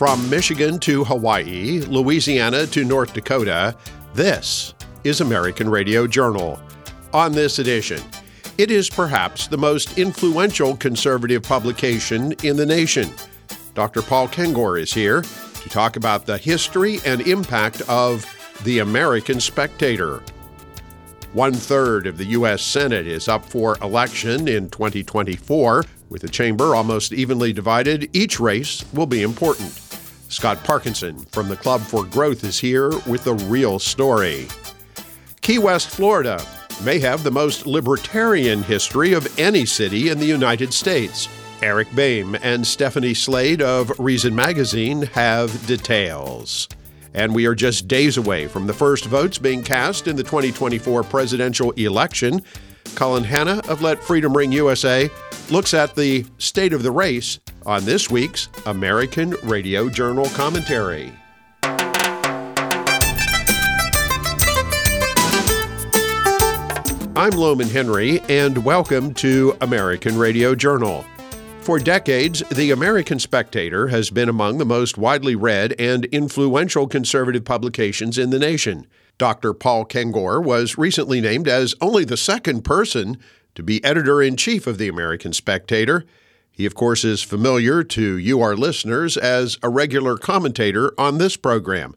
From Michigan to Hawaii, Louisiana to North Dakota, this is American Radio Journal. On this edition, it is perhaps the most influential conservative publication in the nation. Dr. Paul Kengor is here to talk about the history and impact of the American Spectator. One third of the U.S. Senate is up for election in 2024. With the chamber almost evenly divided, each race will be important. Scott Parkinson from the Club for Growth is here with the real story. Key West, Florida may have the most libertarian history of any city in the United States. Eric Boehm and Stephanie Slade of Reason Magazine have details. And we are just days away from the first votes being cast in the 2024 presidential election. Colin Hanna of Let Freedom Ring USA looks at the state of the race on this week's American Radio Journal commentary. I'm Lowman Henry, and welcome to American Radio Journal. For decades, the American Spectator has been among the most widely read and influential conservative publications in the nation. Dr. Paul Kengor was recently named as only the second person to be editor in chief of the American Spectator. He, of course, is familiar to you, our listeners, as a regular commentator on this program.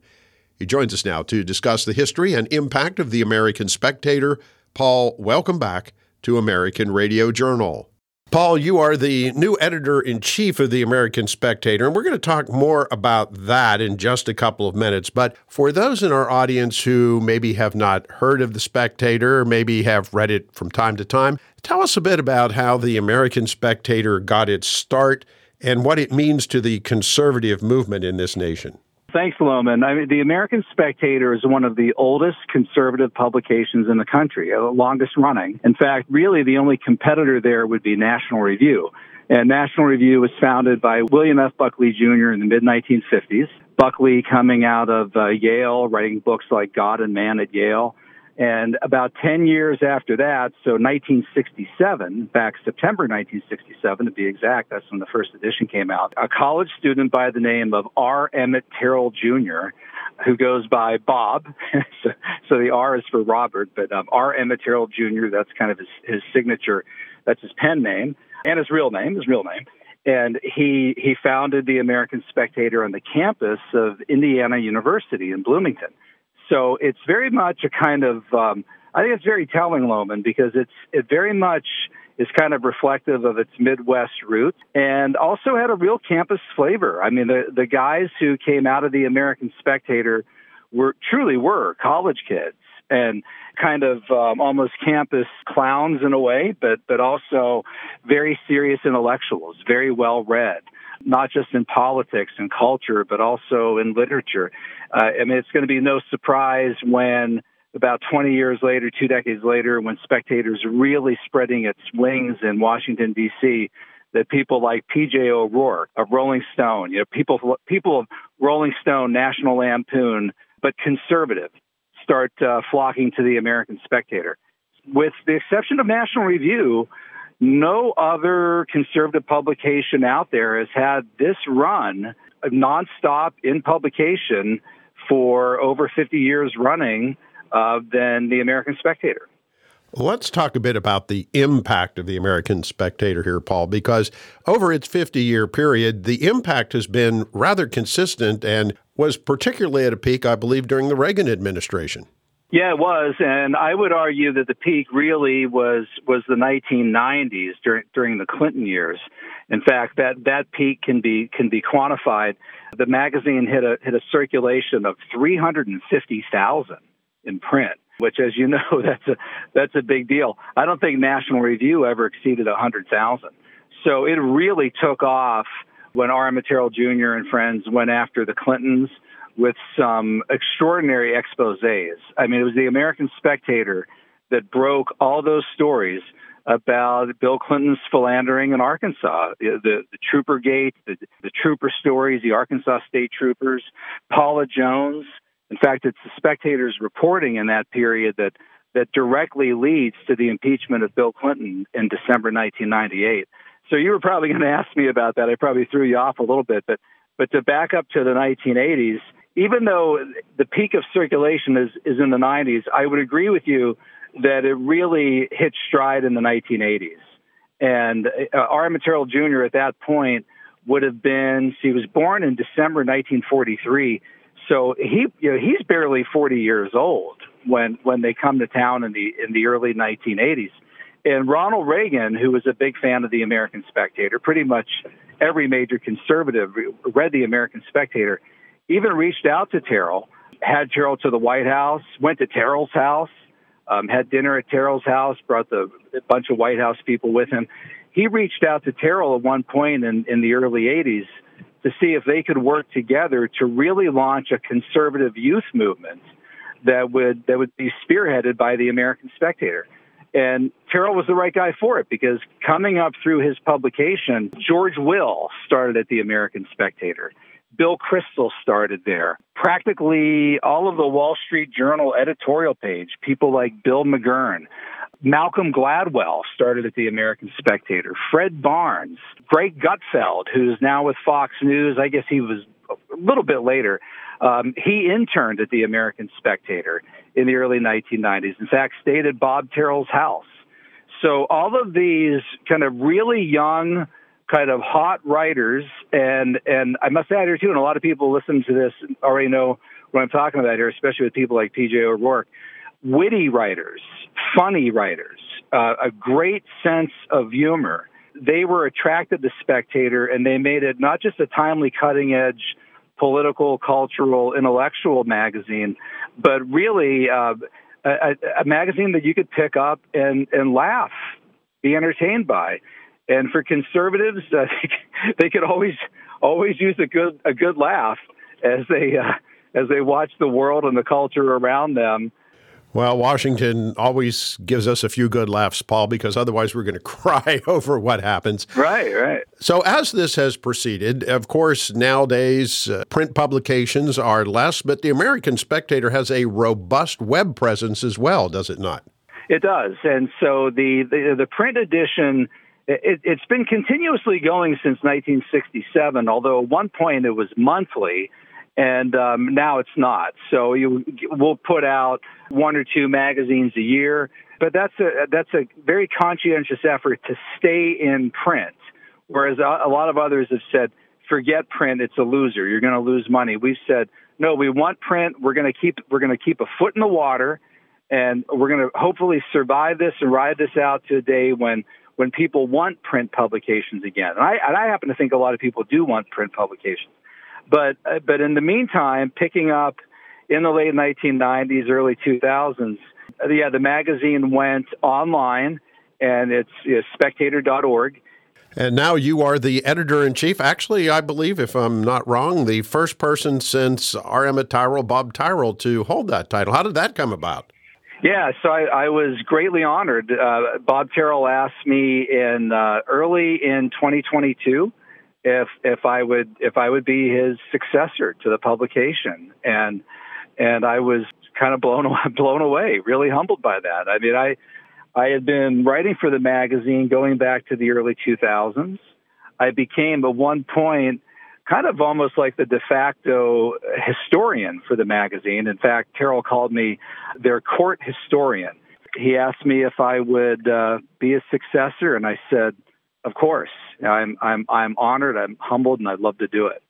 He joins us now to discuss the history and impact of the American Spectator. Paul, welcome back to American Radio Journal. Paul, you are the new editor in chief of the American Spectator, and we're going to talk more about that in just a couple of minutes. But for those in our audience who maybe have not heard of the Spectator, maybe have read it from time to time, tell us a bit about how the American Spectator got its start and what it means to the conservative movement in this nation. Thanks, Lowman. I mean, the American Spectator is one of the oldest conservative publications in the country, the uh, longest running. In fact, really the only competitor there would be National Review. And National Review was founded by William F. Buckley Jr. in the mid 1950s. Buckley coming out of uh, Yale, writing books like God and Man at Yale, and about 10 years after that, so 1967, back September 1967 to be exact, that's when the first edition came out, a college student by the name of R. Emmett Tyrrell Jr., who goes by Bob. so, so, the R is for Robert, but um, R. Emmett Tyrrell Jr., that's kind of his, his signature, that's his pen name, and his real name, his real name and he he founded the American Spectator on the campus of Indiana University in Bloomington. So it's very much a kind of, um, I think it's very telling, Lowman, because it's it very much is kind of reflective of its Midwest roots and also had a real campus flavor. I mean, the the guys who came out of the American Spectator were truly were college kids and kind of um, almost campus clowns in a way, but but also very serious intellectuals, very well read not just in politics and culture, but also in literature. Uh, I mean, it's going to be no surprise when about 20 years later, two decades later, when Spectator's really spreading its wings in Washington, D.C., that people like P.J. O'Rourke of Rolling Stone, you know, people, people of Rolling Stone, National Lampoon, but conservative, start uh, flocking to the American Spectator. With the exception of National Review, no other conservative publication out there has had this run nonstop in publication for over 50 years running uh, than the American Spectator. Let's talk a bit about the impact of the American Spectator here, Paul, because over its 50 year period, the impact has been rather consistent and was particularly at a peak, I believe, during the Reagan administration. Yeah, it was, and I would argue that the peak really was was the 1990s during during the Clinton years. In fact, that that peak can be can be quantified. The magazine hit a hit a circulation of 350,000 in print, which, as you know, that's a that's a big deal. I don't think National Review ever exceeded 100,000. So it really took off when R. Emmett Tyrrell Jr. and friends went after the Clintons with some extraordinary exposes. I mean, it was the American Spectator that broke all those stories about Bill Clinton's philandering in Arkansas, the, the Trooper Gate, the, the Trooper stories, the Arkansas State Troopers, Paula Jones. In fact, it's the Spectator's reporting in that period that that directly leads to the impeachment of Bill Clinton in December 1998. So you were probably going to ask me about that. I probably threw you off a little bit, but But to back up to the 1980s, even though the peak of circulation is, is in the 90s, I would agree with you that it really hit stride in the 1980s. And uh, R.M. Tyrrell Jr. at that point would have been, he was born in December 1943. So he, you know, he's barely 40 years old when, when they come to town in the, in the early 1980s. And Ronald Reagan, who was a big fan of the American Spectator, pretty much every major conservative read the American Spectator, even reached out to Tyrrell, had Tyrrell to the White House, went to Tyrrell's house, um, had dinner at Tyrrell's house, brought the a bunch of White House people with him. He reached out to Tyrrell at one point in, in the early 80s to see if they could work together to really launch a conservative youth movement that would that would be spearheaded by the American Spectator. And Tyrrell was the right guy for it because coming up through his publication, George Will started at the American Spectator. Bill Kristol started there. Practically all of the Wall Street Journal editorial page, people like Bill McGurn, Malcolm Gladwell started at the American Spectator. Fred Barnes, Greg Gutfeld, who's now with Fox News. I guess he was a little bit later. Um, he interned at the American Spectator in the early 1990s. In fact, stayed at Bob Tyrrell's house. So all of these kind of really young, kind of hot writers, and and I must add here too, and a lot of people listen to this already know what I'm talking about here, especially with people like P.J. O'Rourke, witty writers, funny writers, uh, a great sense of humor. They were attracted to Spectator, and they made it not just a timely, cutting edge political, cultural, intellectual magazine, but really uh, a, a, magazine that you could pick up and, and laugh, be entertained by. And for conservatives, uh, they could always always use a good a good laugh as they uh, as they watch the world and the culture around them well, Washington always gives us a few good laughs, Paul, because otherwise we're going to cry over what happens. Right, right. So, as this has proceeded, of course, nowadays uh, print publications are less, but the American Spectator has a robust web presence as well, does it not? It does. And so the, the, the print edition. It, it's been continuously going since 1967, although at one point it was monthly and um, now it's not. So you, we'll put out one or two magazines a year, but that's a that's a very conscientious effort to stay in print. Whereas a, a lot of others have said, forget print, it's a loser. You're going to lose money. We've said, no, we want print. We're going to keep we're going to keep a foot in the water, and we're going to hopefully survive this and ride this out to a day when when people want print publications again. And I, and I happen to think a lot of people do want print publications. But uh, but in the meantime, picking up in the late 1990s, early 2000s, uh, yeah, the magazine went online, and it's, it's spectator.org. And now you are the editor in chief. Actually, I believe, if I'm not wrong, the first person since R. Emmett Tyrrell, Bob Tyrrell, to hold that title. How did that come about? Yeah, so I, I was greatly honored. Uh, Bob Tyrrell asked me in uh, early in 2022 if if I would if I would be his successor to the publication, and and I was kind of blown blown away, really humbled by that. I mean, I I had been writing for the magazine going back to the early 2000s. I became at one point kind of almost like the de facto historian for the magazine. In fact, Tyrrell called me their court historian. He asked me if I would uh, be a successor, and I said, "Of course." I'm I'm I'm honored. I'm humbled, and I'd love to do it.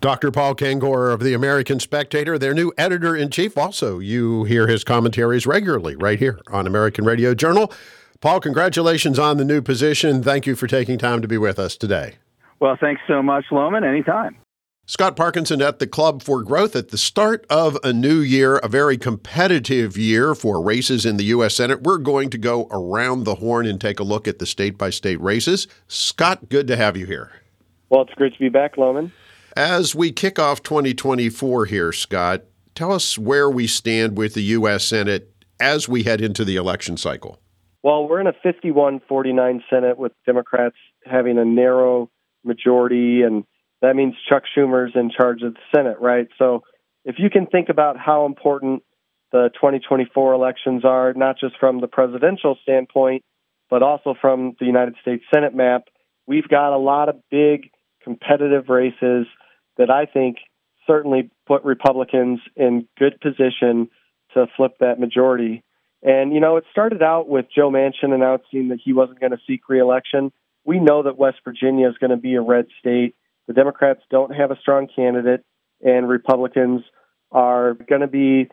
Dr. Paul Kengor of the American Spectator, their new editor in chief. Also, you hear his commentaries regularly right here on American Radio Journal. Paul, congratulations on the new position. Thank you for taking time to be with us today. Well, thanks so much, Lowman. Anytime. Scott Parkinson at the Club for Growth at the start of a new year, a very competitive year for races in the U.S. Senate. We're going to go around the horn and take a look at the state by state races. Scott, good to have you here. Well, it's great to be back, Lowman. As we kick off 2024 here, Scott, tell us where we stand with the U.S. Senate as we head into the election cycle. Well, we're in a 51 49 Senate with Democrats having a narrow majority and that means Chuck Schumer's in charge of the Senate, right? So if you can think about how important the 2024 elections are, not just from the presidential standpoint, but also from the United States Senate map, we've got a lot of big competitive races that I think certainly put Republicans in good position to flip that majority. And, you know, it started out with Joe Manchin announcing that he wasn't going to seek reelection. We know that West Virginia is going to be a red state. The Democrats don't have a strong candidate, and Republicans are going to be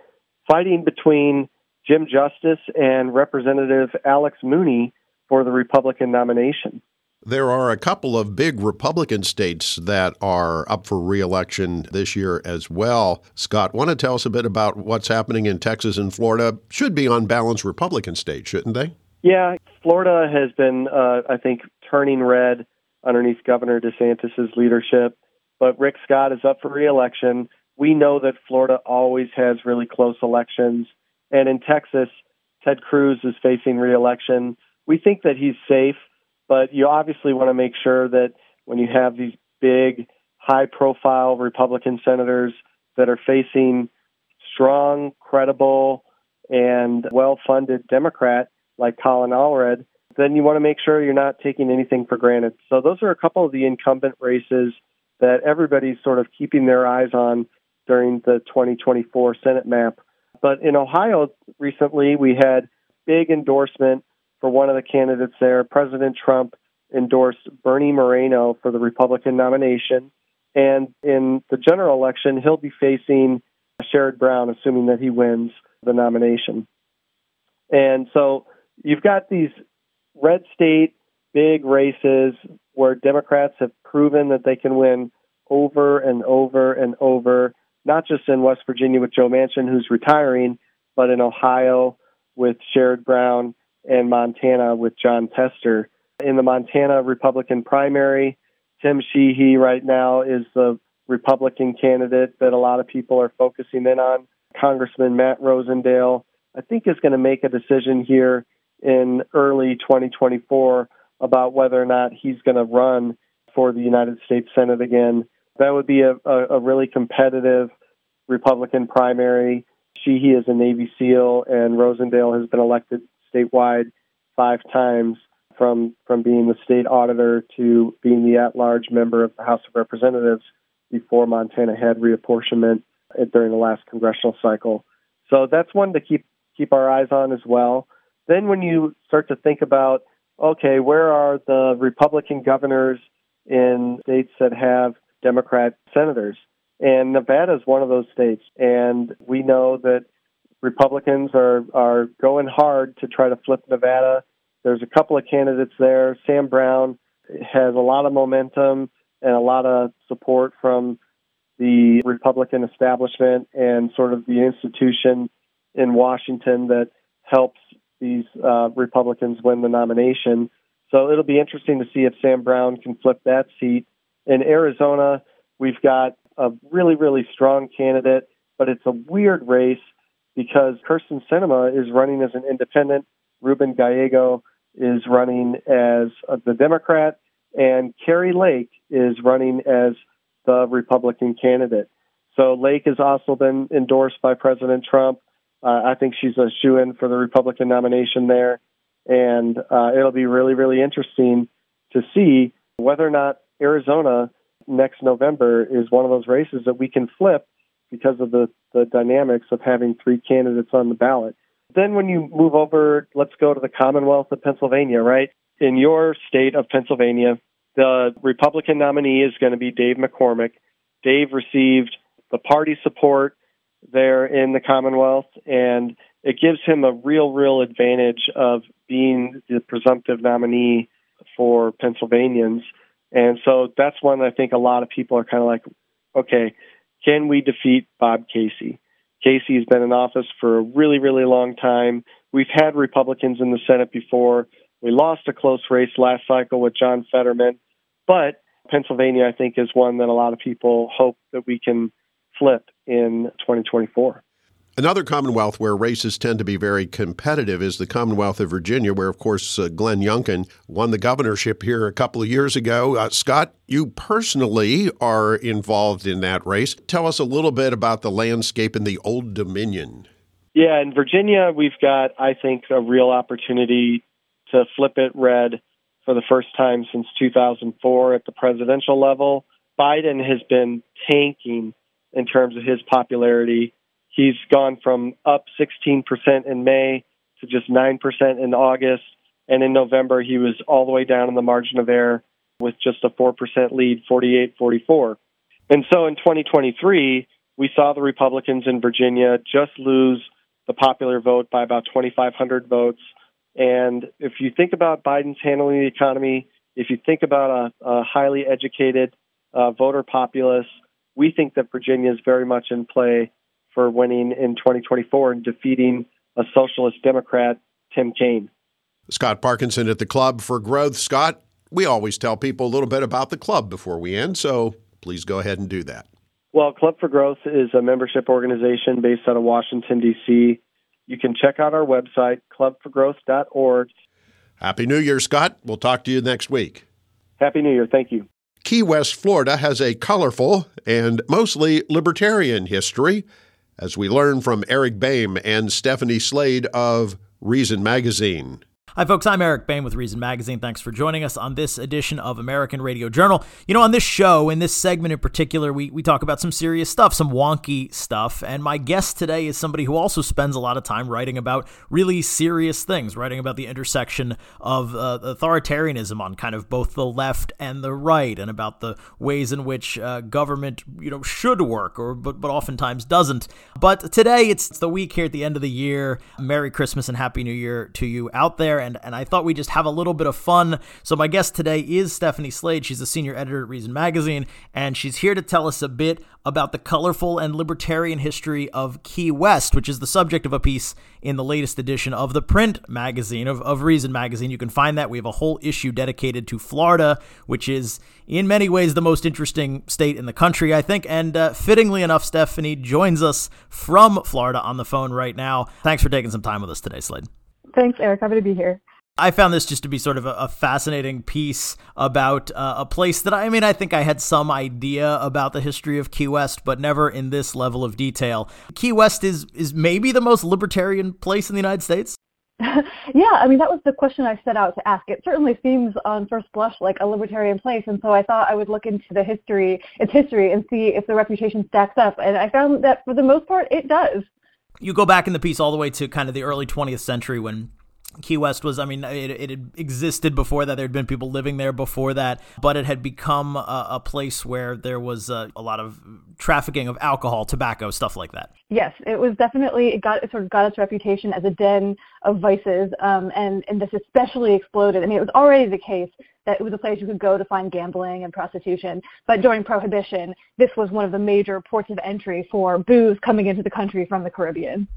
fighting between Jim Justice and Representative Alex Mooney for the Republican nomination. There are a couple of big Republican states that are up for reelection this year as well. Scott, want to tell us a bit about what's happening in Texas and Florida? Should be on balance Republican states, shouldn't they? Yeah, Florida has been, uh, I think, turning red underneath Governor DeSantis' leadership. But Rick Scott is up for reelection. We know that Florida always has really close elections. And in Texas, Ted Cruz is facing reelection. We think that he's safe but you obviously want to make sure that when you have these big, high profile Republican senators that are facing strong, credible, and well funded Democrat like Colin Allred, then you want to make sure you're not taking anything for granted. So those are a couple of the incumbent races that everybody's sort of keeping their eyes on during the 2024 Senate map. But in Ohio recently, we had big endorsement for one of the candidates there. President Trump endorsed Bernie Moreno for the Republican nomination. And in the general election, he'll be facing Sherrod Brown, assuming that he wins the nomination. And so you've got these red state big races where Democrats have proven that they can win over and over and over, not just in West Virginia with Joe Manchin, who's retiring, but in Ohio with Sherrod Brown and Montana with Jon Tester. In the Montana Republican primary, Tim Sheehy right now is the Republican candidate that a lot of people are focusing in on. Congressman Matt Rosendale, I think, is going to make a decision here in early 2024 about whether or not he's going to run for the United States Senate again. That would be a, a, a really competitive Republican primary. Sheehy is a Navy SEAL, and Rosendale has been elected statewide five times from from being the state auditor to being the at-large member of the House of Representatives before Montana had reapportionment during the last congressional cycle. So that's one to keep keep our eyes on as well. Then when you start to think about okay, where are the Republican governors in states that have Democrat senators? And Nevada is one of those states. And we know that Republicans are are going hard to try to flip Nevada. There's a couple of candidates there. Sam Brown has a lot of momentum and a lot of support from the Republican establishment and sort of the institution in Washington that helps these uh, Republicans win the nomination. So it'll be interesting to see if Sam Brown can flip that seat. In Arizona, we've got a really, really strong candidate, but it's a weird race because Kyrsten Sinema is running as an independent, Ruben Gallego is running as the Democrat, and Kari Lake is running as the Republican candidate. So Lake has also been endorsed by President Trump. Uh, I think she's a shoe in for the Republican nomination there. And uh, it'll be really, really interesting to see whether or not Arizona next November is one of those races that we can flip because of the, the dynamics of having three candidates on the ballot. Then when you move over, let's go to the Commonwealth of Pennsylvania, right? In your state of Pennsylvania, the Republican nominee is going to be Dave McCormick. Dave received the party support there in the Commonwealth, and it gives him a real, real advantage of being the presumptive nominee for Pennsylvanians. And so that's one I think a lot of people are kind of like, okay, can we defeat Bob Casey? Casey has been in office for a really, really long time. We've had Republicans in the Senate before. We lost a close race last cycle with John Fetterman, but Pennsylvania, I think, is one that a lot of people hope that we can flip in 2024. Another Commonwealth where races tend to be very competitive is the Commonwealth of Virginia, where, of course, uh, Glenn Youngkin won the governorship here a couple of years ago. Uh, Scott, you personally are involved in that race. Tell us a little bit about the landscape in the Old Dominion. Yeah, in Virginia, we've got, I think, a real opportunity to flip it red for the first time since 2004 at the presidential level. Biden has been tanking in terms of his popularity. He's gone from up 16% in May to just 9% in August. And in November, he was all the way down in the margin of error with just a 4% lead, 48 44. And so in 2023, we saw the Republicans in Virginia just lose the popular vote by about 2,500 votes. And if you think about Biden's handling the economy, if you think about a, a highly educated uh, voter populace, we think that Virginia is very much in play for winning in 2024 and defeating a socialist Democrat, Tim Kaine. Scott Parkinson at the Club for Growth. Scott, we always tell people a little bit about the club before we end, so please go ahead and do that. Well, Club for Growth is a membership organization based out of Washington, D.C. You can check out our website, clubforgrowth.org. Happy New Year, Scott. We'll talk to you next week. Happy New Year. Thank you. Key West, Florida has a colorful and mostly libertarian history, as we learn from Eric Boehm and Stephanie Slade of Reason Magazine. Hi, folks. I'm Eric Boehm with Reason Magazine. Thanks for joining us on this edition of American Radio Journal. You know, on this show, in this segment in particular, we, we talk about some serious stuff, some wonky stuff. And my guest today is somebody who also spends a lot of time writing about really serious things, writing about the intersection of uh, authoritarianism on kind of both the left and the right, and about the ways in which uh, government, you know, should work, or but, but oftentimes doesn't. But today, it's the week here at the end of the year. Merry Christmas and Happy New Year to you out there and, and I thought we'd just have a little bit of fun. So, my guest today is Stephanie Slade. She's a senior editor at Reason Magazine, and she's here to tell us a bit about the colorful and libertarian history of Key West, which is the subject of a piece in the latest edition of the print magazine, of, of Reason Magazine. You can find that. We have a whole issue dedicated to Florida, which is in many ways the most interesting state in the country, I think. And uh, fittingly enough, Stephanie joins us from Florida on the phone right now. Thanks for taking some time with us today, Slade. Thanks, Eric. Happy to be here. I found this just to be sort of a, a fascinating piece about uh, a place that I mean, I think I had some idea about the history of Key West, but never in this level of detail. Key West is is maybe the most libertarian place in the United States. yeah, I mean that was the question I set out to ask. It certainly seems on first blush like a libertarian place, and so I thought I would look into the history, its history, and see if the reputation stacks up. And I found that for the most part, it does. You go back in the piece all the way to kind of the early 20th century when Key West was, I mean, it, it had existed before that. There had been people living there before that, but it had become a, a place where there was a, a, lot of trafficking of alcohol, tobacco, stuff like that. Yes, it was definitely, it got it sort of got its reputation as a den of vices, um, and, and this especially exploded. I mean, it was already the case that it was a place you could go to find gambling and prostitution, but during Prohibition, this was one of the major ports of entry for booze coming into the country from the Caribbean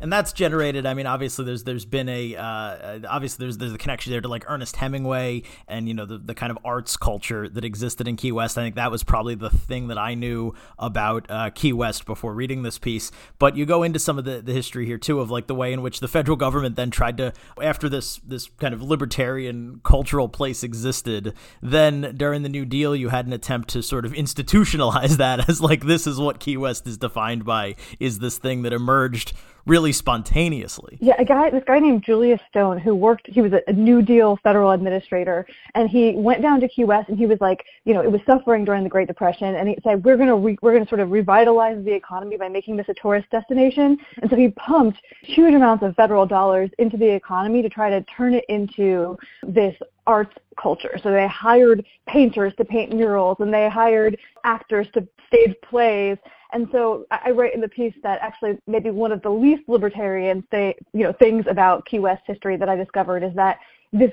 and that's generated. I mean, obviously, there's there's been a uh, obviously there's there's a connection there to like Ernest Hemingway and you know the the kind of arts culture that existed in Key West. I think that was probably the thing that I knew about uh, Key West before reading this piece. But you go into some of the, the history here too of like the way in which the federal government then tried to after this this kind of libertarian cultural place existed. Then during the New Deal, you had an attempt to sort of institutionalize that as like this is what Key West is defined by is this thing that emerged really spontaneously. Yeah, a guy, this guy named Julius Stone, who worked, he was a, New Deal federal administrator, and he went down to Key West, and he was like, you know, it was suffering during the Great Depression, and he said, we're gonna re- we're gonna sort of revitalize the economy by making this a tourist destination, and so he pumped huge amounts of federal dollars into the economy to try to turn it into this arts culture. So they hired painters to paint murals, and they hired actors to stage plays and so I write in the piece that actually maybe one of the least libertarian say, you know, things about Key West history that I discovered is that this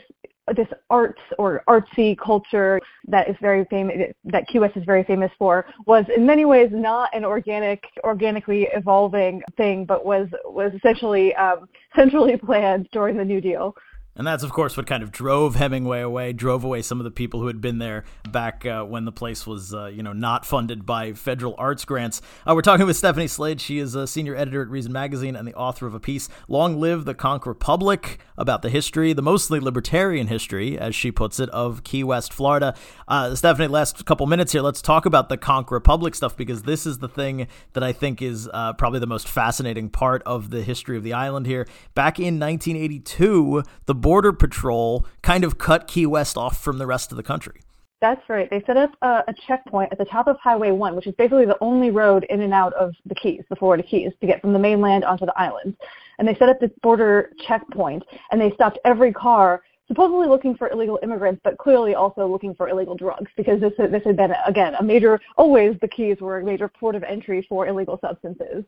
this arts or artsy culture that is very famous that Key West is very famous for was in many ways not an organic organically evolving thing but was was essentially um, centrally planned during the New Deal. And that's, of course, what kind of drove Hemingway away, drove away some of the people who had been there back uh, when the place was, uh, you know, not funded by federal arts grants. Uh, we're talking with Stephanie Slade. She is a senior editor at Reason Magazine and the author of a piece, Long Live the Conch Republic, about the history, the mostly libertarian history, as she puts it, of Key West, Florida. Uh, Stephanie, last couple minutes here, let's talk about the Conch Republic stuff because this is the thing that I think is uh, probably the most fascinating part of the history of the island here. Back in 1982, the Border Patrol kind of cut Key West off from the rest of the country. That's right. They set up a, a, checkpoint at the top of Highway 1, which is basically the only road in and out of the Keys, the Florida Keys, to get from the mainland onto the islands. And they set up this border checkpoint, and they stopped every car supposedly looking for illegal immigrants, but clearly also looking for illegal drugs because this, this had been, again, a major, always the Keys were a major port of entry for illegal substances.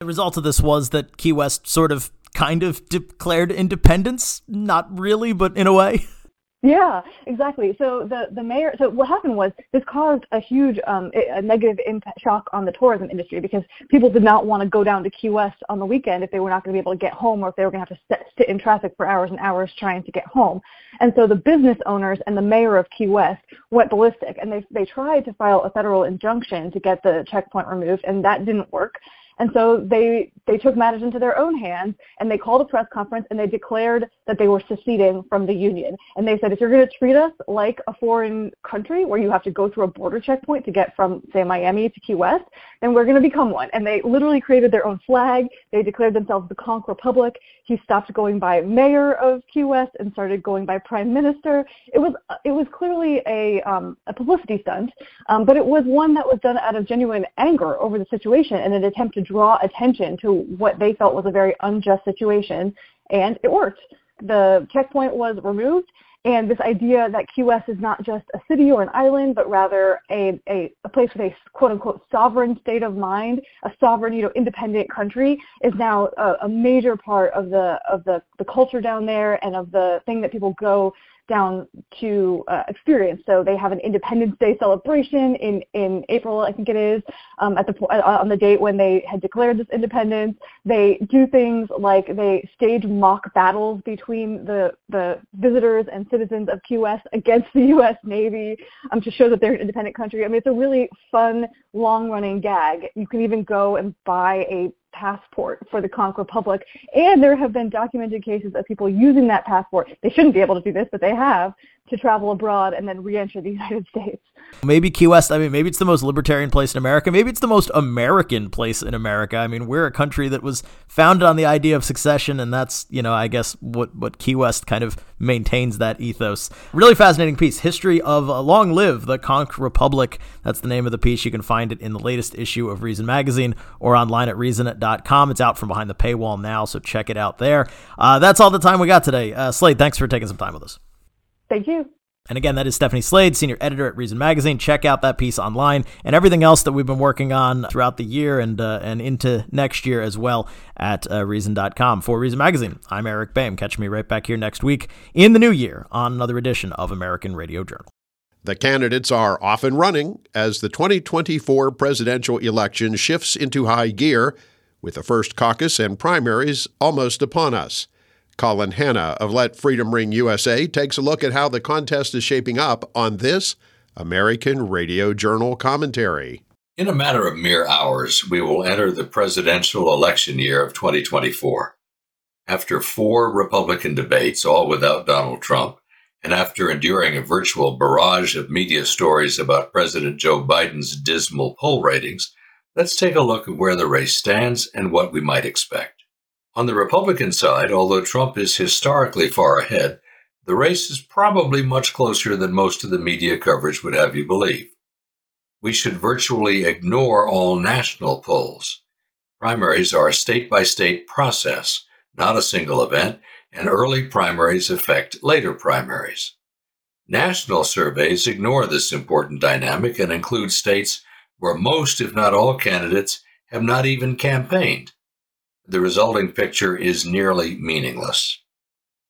The result of this was that Key West sort of kind of declared independence. Not really, but in a way. Yeah, exactly. So the the mayor. So what happened was this caused a huge um, a negative impact, shock on the tourism industry because people did not want to go down to Key West on the weekend if they were not going to be able to get home or if they were going to have to sit, sit in traffic for hours and hours trying to get home. And so the business owners and the mayor of Key West went ballistic and they they tried to file a federal injunction to get the checkpoint removed and that didn't work. And so they, they took matters into their own hands and they called a press conference and they declared that they were seceding from the union. And they said, if you're going to treat us like a foreign country where you have to go through a border checkpoint to get from, say, Miami to Key West, then we're going to become one. And they literally created their own flag. They declared themselves the Conch Republic. He stopped going by mayor of Key West and started going by prime minister. It was, it was clearly a, um, a publicity stunt, um, but it was one that was done out of genuine anger over the situation and an attempt to draw attention to what they felt was a very unjust situation, and it worked. The checkpoint was removed, and this idea that West is not just a city or an island, but rather a, a, a place with a quote unquote sovereign state of mind, a sovereign, you know, independent country is now a, a major part of the of the, the culture down there and of the thing that people go down to uh, experience. So they have an Independence Day celebration in, in April, I think it is, um, at the uh, on the date when they had declared this independence. They do things like they stage mock battles between the the visitors and citizens of West against the U.S. Navy um, to show that they're an independent country. I mean, it's a really fun, long-running gag. You can even go and buy a passport for the Conch Republic. And there have been documented cases of people using that passport. They shouldn't be able to do this, but they have to travel abroad and then re-enter the United States. Maybe Key West, I mean, maybe it's the most libertarian place in America. Maybe it's the most American place in America. I mean, we're a country that was founded on the idea of succession, and that's, you know, I guess what, what Key West kind of maintains that ethos. Really fascinating piece. History of uh, Long Live the Conch Republic. That's the name of the piece. You can find it in the latest issue of Reason Magazine or online at reason.com. It's out from behind the paywall now, so check it out there. Uh, that's all the time we got today. Uh, Slade, thanks for taking some time with us. Thank you. And again, that is Stephanie Slade, senior editor at Reason Magazine. Check out that piece online and everything else that we've been working on throughout the year and uh, and into next year as well at uh, Reason.com. For Reason Magazine, I'm Eric Boehm. Catch me right back here next week in the new year on another edition of American Radio Journal. The candidates are off and running as the 2024 presidential election shifts into high gear, with the first caucus and primaries almost upon us. Colin Hanna of Let Freedom Ring USA takes a look at how the contest is shaping up on this American Radio Journal commentary. In a matter of mere hours, we will enter the presidential election year of 2024. After four Republican debates, all without Donald Trump, and after enduring a virtual barrage of media stories about President Joe Biden's dismal poll ratings, let's take a look at where the race stands and what we might expect. On the Republican side, although Trump is historically far ahead, the race is probably much closer than most of the media coverage would have you believe. We should virtually ignore all national polls. Primaries are a state by state process, not a single event, and early primaries affect later primaries. National surveys ignore this important dynamic and include states where most, if not all, candidates have not even campaigned the resulting picture is nearly meaningless.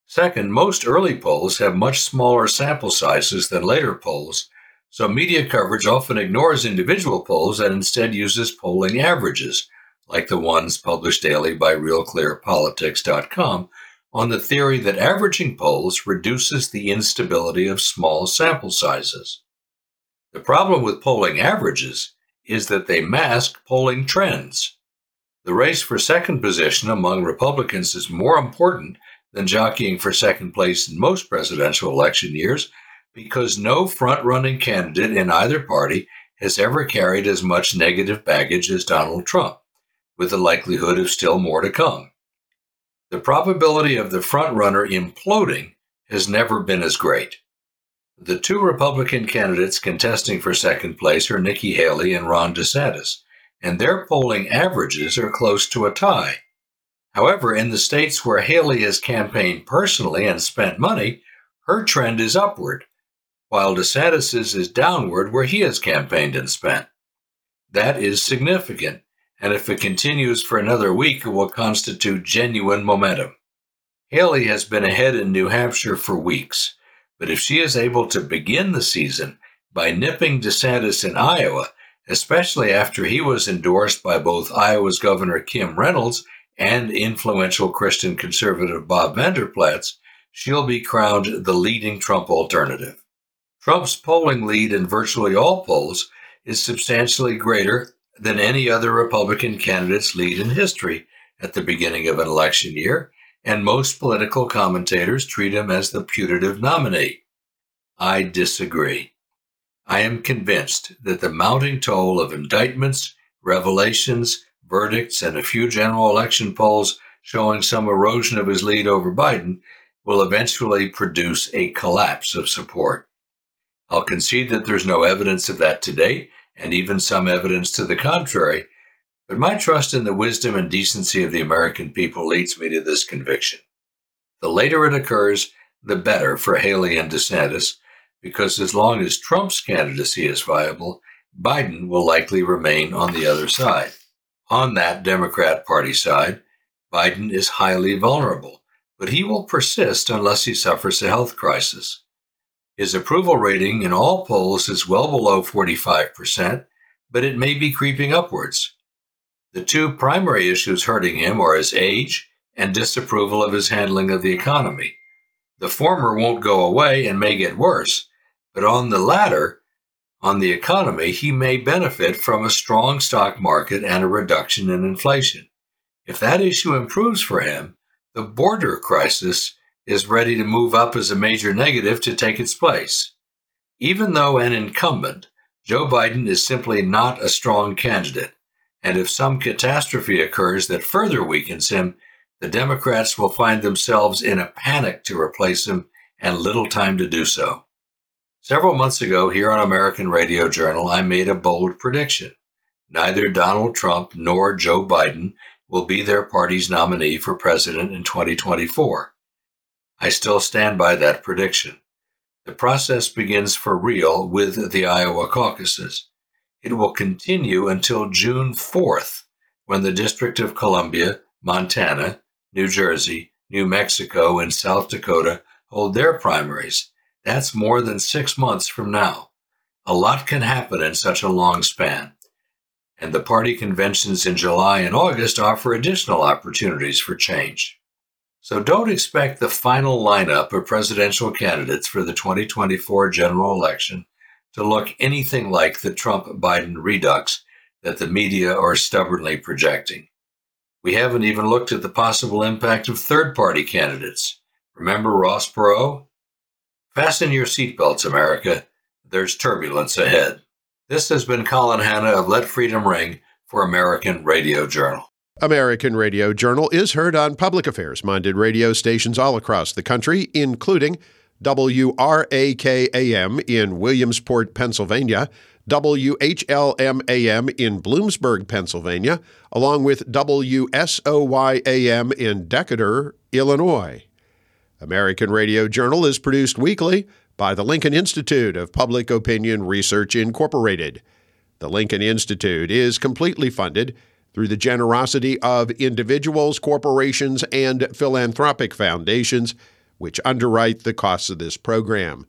Second, most early polls have much smaller sample sizes than later polls, so media coverage often ignores individual polls and instead uses polling averages, like the ones published daily by RealClearPolitics.com, on the theory that averaging polls reduces the instability of small sample sizes. The problem with polling averages is that they mask polling trends. The race for second position among Republicans is more important than jockeying for second place in most presidential election years because no front running candidate in either party has ever carried as much negative baggage as Donald Trump, with the likelihood of still more to come. The probability of the front runner imploding has never been as great. The two Republican candidates contesting for second place are Nikki Haley and Ron DeSantis, and their polling averages are close to a tie. However, in the states where Haley has campaigned personally and spent money, her trend is upward, while DeSantis's is downward where he has campaigned and spent. That is significant, and if it continues for another week, it will constitute genuine momentum. Haley has been ahead in New Hampshire for weeks, but if she is able to begin the season by nipping DeSantis in Iowa, especially after he was endorsed by both Iowa's Governor Kim Reynolds and influential Christian conservative Bob Vander Plaats, she'll be crowned the leading Trump alternative. Trump's polling lead in virtually all polls is substantially greater than any other Republican candidate's lead in history at the beginning of an election year, and most political commentators treat him as the putative nominee. I disagree. I am convinced that the mounting toll of indictments, revelations, verdicts, and a few general election polls showing some erosion of his lead over Biden will eventually produce a collapse of support. I'll concede that there's no evidence of that today, and even some evidence to the contrary, but my trust in the wisdom and decency of the American people leads me to this conviction. The later it occurs, the better for Haley and DeSantis, because as long as Trump's candidacy is viable, Biden will likely remain on the other side. On that Democrat Party side, Biden is highly vulnerable, but he will persist unless he suffers a health crisis. His approval rating in all polls is well below 45%, but it may be creeping upwards. The two primary issues hurting him are his age and disapproval of his handling of the economy. The former won't go away and may get worse, but on the latter, on the economy, he may benefit from a strong stock market and a reduction in inflation. If that issue improves for him, the border crisis is ready to move up as a major negative to take its place. Even though an incumbent, Joe Biden is simply not a strong candidate and if some catastrophe occurs that further weakens him, the Democrats will find themselves in a panic to replace him and little time to do so. Several months ago, here on American Radio Journal, I made a bold prediction. Neither Donald Trump nor Joe Biden will be their party's nominee for president in 2024. I still stand by that prediction. The process begins for real with the Iowa caucuses. It will continue until June 4th, when the District of Columbia, Montana, New Jersey, New Mexico, and South Dakota hold their primaries. That's more than six months from now. A lot can happen in such a long span. And the party conventions in July and August offer additional opportunities for change. So don't expect the final lineup of presidential candidates for the 2024 general election to look anything like the Trump Biden redux that the media are stubbornly projecting. We haven't even looked at the possible impact of third party candidates. Remember Ross Perot? Fasten your seatbelts, America. There's turbulence ahead. This has been Colin Hanna of Let Freedom Ring for American Radio Journal. American Radio Journal is heard on public affairs minded radio stations all across the country, including WRAKAM in Williamsport, Pennsylvania, WHLMAM in Bloomsburg, Pennsylvania, along with WSOYAM in Decatur, Illinois. American Radio Journal is produced weekly by the Lincoln Institute of Public Opinion Research, Incorporated. The Lincoln Institute is completely funded through the generosity of individuals, corporations, and philanthropic foundations which underwrite the costs of this program.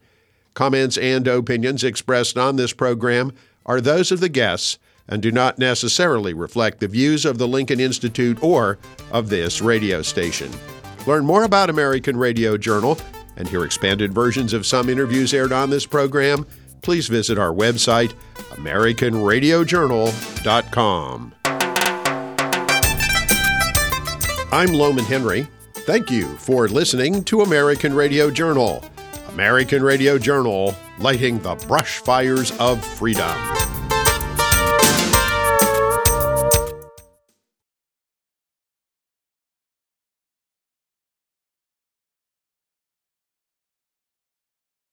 Comments and opinions expressed on this program are those of the guests and do not necessarily reflect the views of the Lincoln Institute or of this radio station. Learn more about American Radio Journal and hear expanded versions of some interviews aired on this program. Please visit our website, AmericanRadioJournal.com. I'm Lowman Henry. Thank you for listening to American Radio Journal. American Radio Journal, lighting the brush fires of freedom.